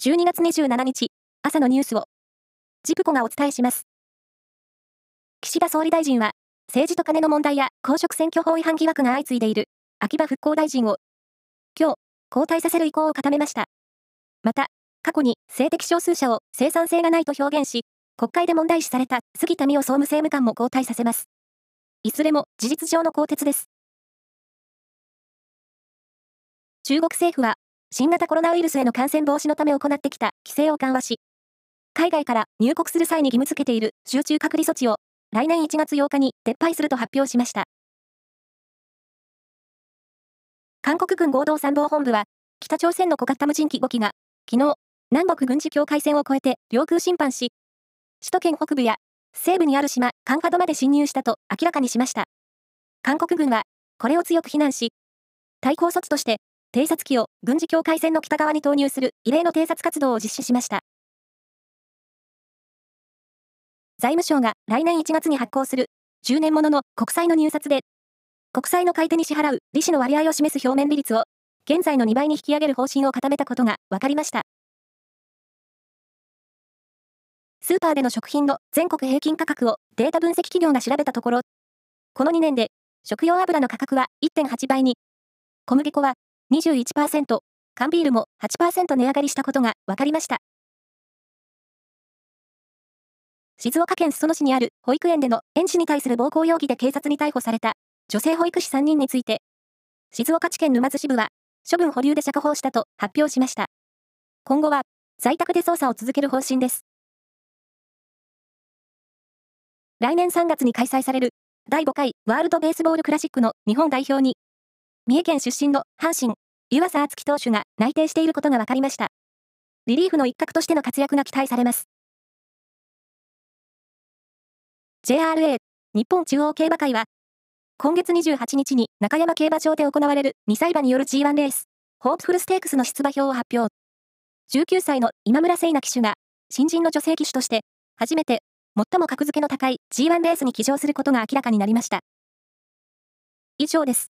12月27日、朝のニュースを、ジプコがお伝えします。岸田総理大臣は、政治と金の問題や公職選挙法違反疑惑が相次いでいる、秋葉復興大臣を、今日、交代させる意向を固めました。また、過去に性的少数者を生産性がないと表現し、国会で問題視された杉田水脈総務政務官も交代させます。いずれも事実上の更迭です。中国政府は新型コロナウイルスへの感染防止のため行ってきた規制を緩和し、海外から入国する際に義務付けている集中隔離措置を来年1月8日に撤廃すると発表しました。韓国軍合同参謀本部は、北朝鮮の小型無人機5機が、昨日、南北軍事境界線を越えて領空侵犯し、首都圏北部や西部にある島、カンファドまで侵入したと明らかにしました。韓国軍は、これを強く非難し、対抗措置として、偵察機を軍事境界線の北側に投入する異例の偵察活動を実施しました。財務省が来年1月に発行する10年ものの国債の入札で、国債の買い手に支払う利子の割合を示す表面利率を現在の2倍に引き上げる方針を固めたことが分かりました。スーパーでの食品の全国平均価格をデータ分析企業が調べたところ、この2年で食用油の価格は1.8倍に、小麦粉は21%、缶ビールも8%値上がりしたことが分かりました。静岡県裾野市にある保育園での園児に対する暴行容疑で警察に逮捕された女性保育士3人について、静岡地検沼津支部は処分保留で釈放したと発表しました。今後は在宅で捜査を続ける方針です。来年3月に開催される第5回ワールドベースボールクラシックの日本代表に三重県出身の阪神、湯浅敦樹投手が内定していることが分かりました。リリーフの一角としての活躍が期待されます。JRA 日本中央競馬会は、今月28日に中山競馬場で行われる2歳馬による G1 レース、ホープフルステークスの出馬表を発表。19歳の今村聖奈騎手が、新人の女性騎手として、初めて、最も格付けの高い G1 レースに騎乗することが明らかになりました。以上です。